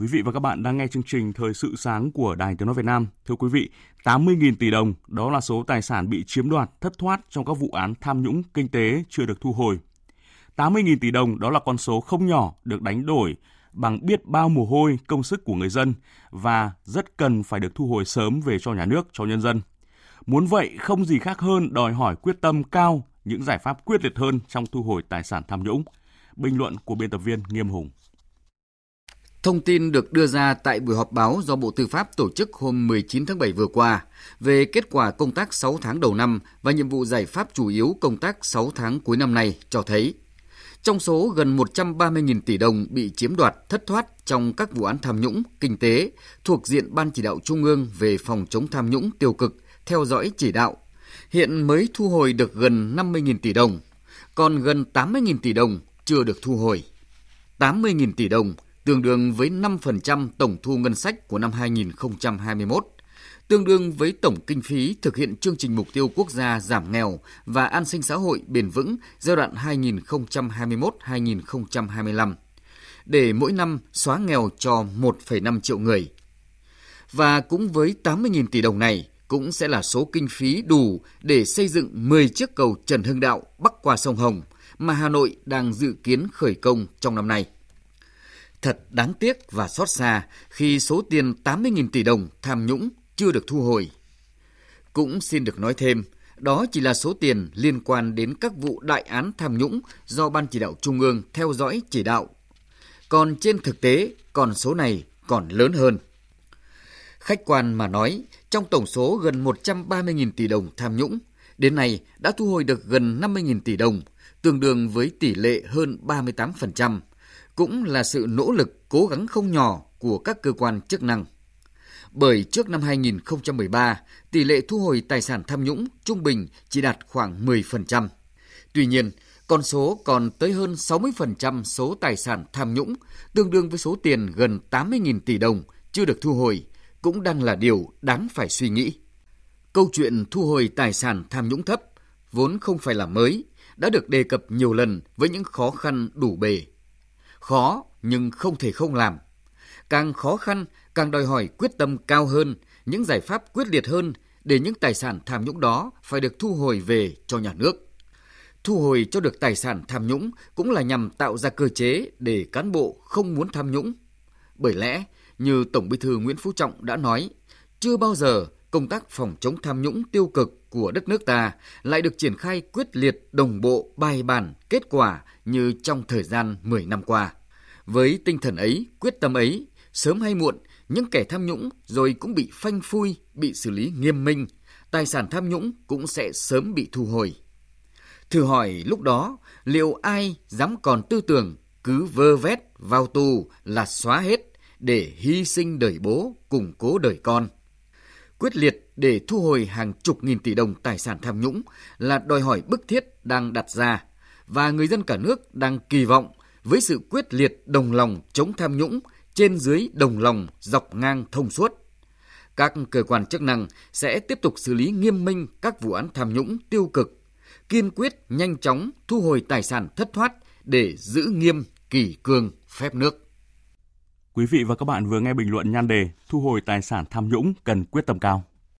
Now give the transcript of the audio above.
Quý vị và các bạn đang nghe chương trình Thời sự sáng của Đài Tiếng Nói Việt Nam. Thưa quý vị, 80.000 tỷ đồng đó là số tài sản bị chiếm đoạt, thất thoát trong các vụ án tham nhũng kinh tế chưa được thu hồi. 80.000 tỷ đồng đó là con số không nhỏ được đánh đổi bằng biết bao mồ hôi, công sức của người dân và rất cần phải được thu hồi sớm về cho nhà nước, cho nhân dân. Muốn vậy không gì khác hơn đòi hỏi quyết tâm cao, những giải pháp quyết liệt hơn trong thu hồi tài sản tham nhũng. Bình luận của biên tập viên Nghiêm Hùng. Thông tin được đưa ra tại buổi họp báo do Bộ Tư pháp tổ chức hôm 19 tháng 7 vừa qua về kết quả công tác 6 tháng đầu năm và nhiệm vụ giải pháp chủ yếu công tác 6 tháng cuối năm nay cho thấy trong số gần 130.000 tỷ đồng bị chiếm đoạt thất thoát trong các vụ án tham nhũng, kinh tế thuộc diện Ban chỉ đạo Trung ương về phòng chống tham nhũng tiêu cực, theo dõi chỉ đạo, hiện mới thu hồi được gần 50.000 tỷ đồng, còn gần 80.000 tỷ đồng chưa được thu hồi. 80.000 tỷ đồng tương đương với 5% tổng thu ngân sách của năm 2021, tương đương với tổng kinh phí thực hiện chương trình mục tiêu quốc gia giảm nghèo và an sinh xã hội bền vững giai đoạn 2021-2025 để mỗi năm xóa nghèo cho 1,5 triệu người. Và cũng với 80.000 tỷ đồng này cũng sẽ là số kinh phí đủ để xây dựng 10 chiếc cầu Trần Hưng Đạo bắc qua sông Hồng mà Hà Nội đang dự kiến khởi công trong năm nay. Thật đáng tiếc và xót xa khi số tiền 80.000 tỷ đồng tham nhũng chưa được thu hồi. Cũng xin được nói thêm, đó chỉ là số tiền liên quan đến các vụ đại án tham nhũng do Ban chỉ đạo Trung ương theo dõi chỉ đạo. Còn trên thực tế, còn số này còn lớn hơn. Khách quan mà nói, trong tổng số gần 130.000 tỷ đồng tham nhũng, đến nay đã thu hồi được gần 50.000 tỷ đồng, tương đương với tỷ lệ hơn 38%, cũng là sự nỗ lực cố gắng không nhỏ của các cơ quan chức năng. Bởi trước năm 2013, tỷ lệ thu hồi tài sản tham nhũng trung bình chỉ đạt khoảng 10%. Tuy nhiên, con số còn tới hơn 60% số tài sản tham nhũng, tương đương với số tiền gần 80.000 tỷ đồng chưa được thu hồi, cũng đang là điều đáng phải suy nghĩ. Câu chuyện thu hồi tài sản tham nhũng thấp vốn không phải là mới, đã được đề cập nhiều lần với những khó khăn đủ bề. Khó nhưng không thể không làm. Càng khó khăn, càng đòi hỏi quyết tâm cao hơn, những giải pháp quyết liệt hơn để những tài sản tham nhũng đó phải được thu hồi về cho nhà nước. Thu hồi cho được tài sản tham nhũng cũng là nhằm tạo ra cơ chế để cán bộ không muốn tham nhũng. Bởi lẽ, như Tổng Bí thư Nguyễn Phú Trọng đã nói, chưa bao giờ công tác phòng chống tham nhũng tiêu cực của đất nước ta lại được triển khai quyết liệt, đồng bộ, bài bản, kết quả như trong thời gian 10 năm qua. Với tinh thần ấy, quyết tâm ấy, sớm hay muộn, những kẻ tham nhũng rồi cũng bị phanh phui, bị xử lý nghiêm minh, tài sản tham nhũng cũng sẽ sớm bị thu hồi. Thử hỏi lúc đó, liệu ai dám còn tư tưởng cứ vơ vét vào tù là xóa hết để hy sinh đời bố, củng cố đời con? Quyết liệt để thu hồi hàng chục nghìn tỷ đồng tài sản tham nhũng là đòi hỏi bức thiết đang đặt ra và người dân cả nước đang kỳ vọng với sự quyết liệt đồng lòng chống tham nhũng trên dưới đồng lòng dọc ngang thông suốt. Các cơ quan chức năng sẽ tiếp tục xử lý nghiêm minh các vụ án tham nhũng tiêu cực, kiên quyết nhanh chóng thu hồi tài sản thất thoát để giữ nghiêm kỷ cương phép nước. Quý vị và các bạn vừa nghe bình luận nhan đề Thu hồi tài sản tham nhũng cần quyết tâm cao.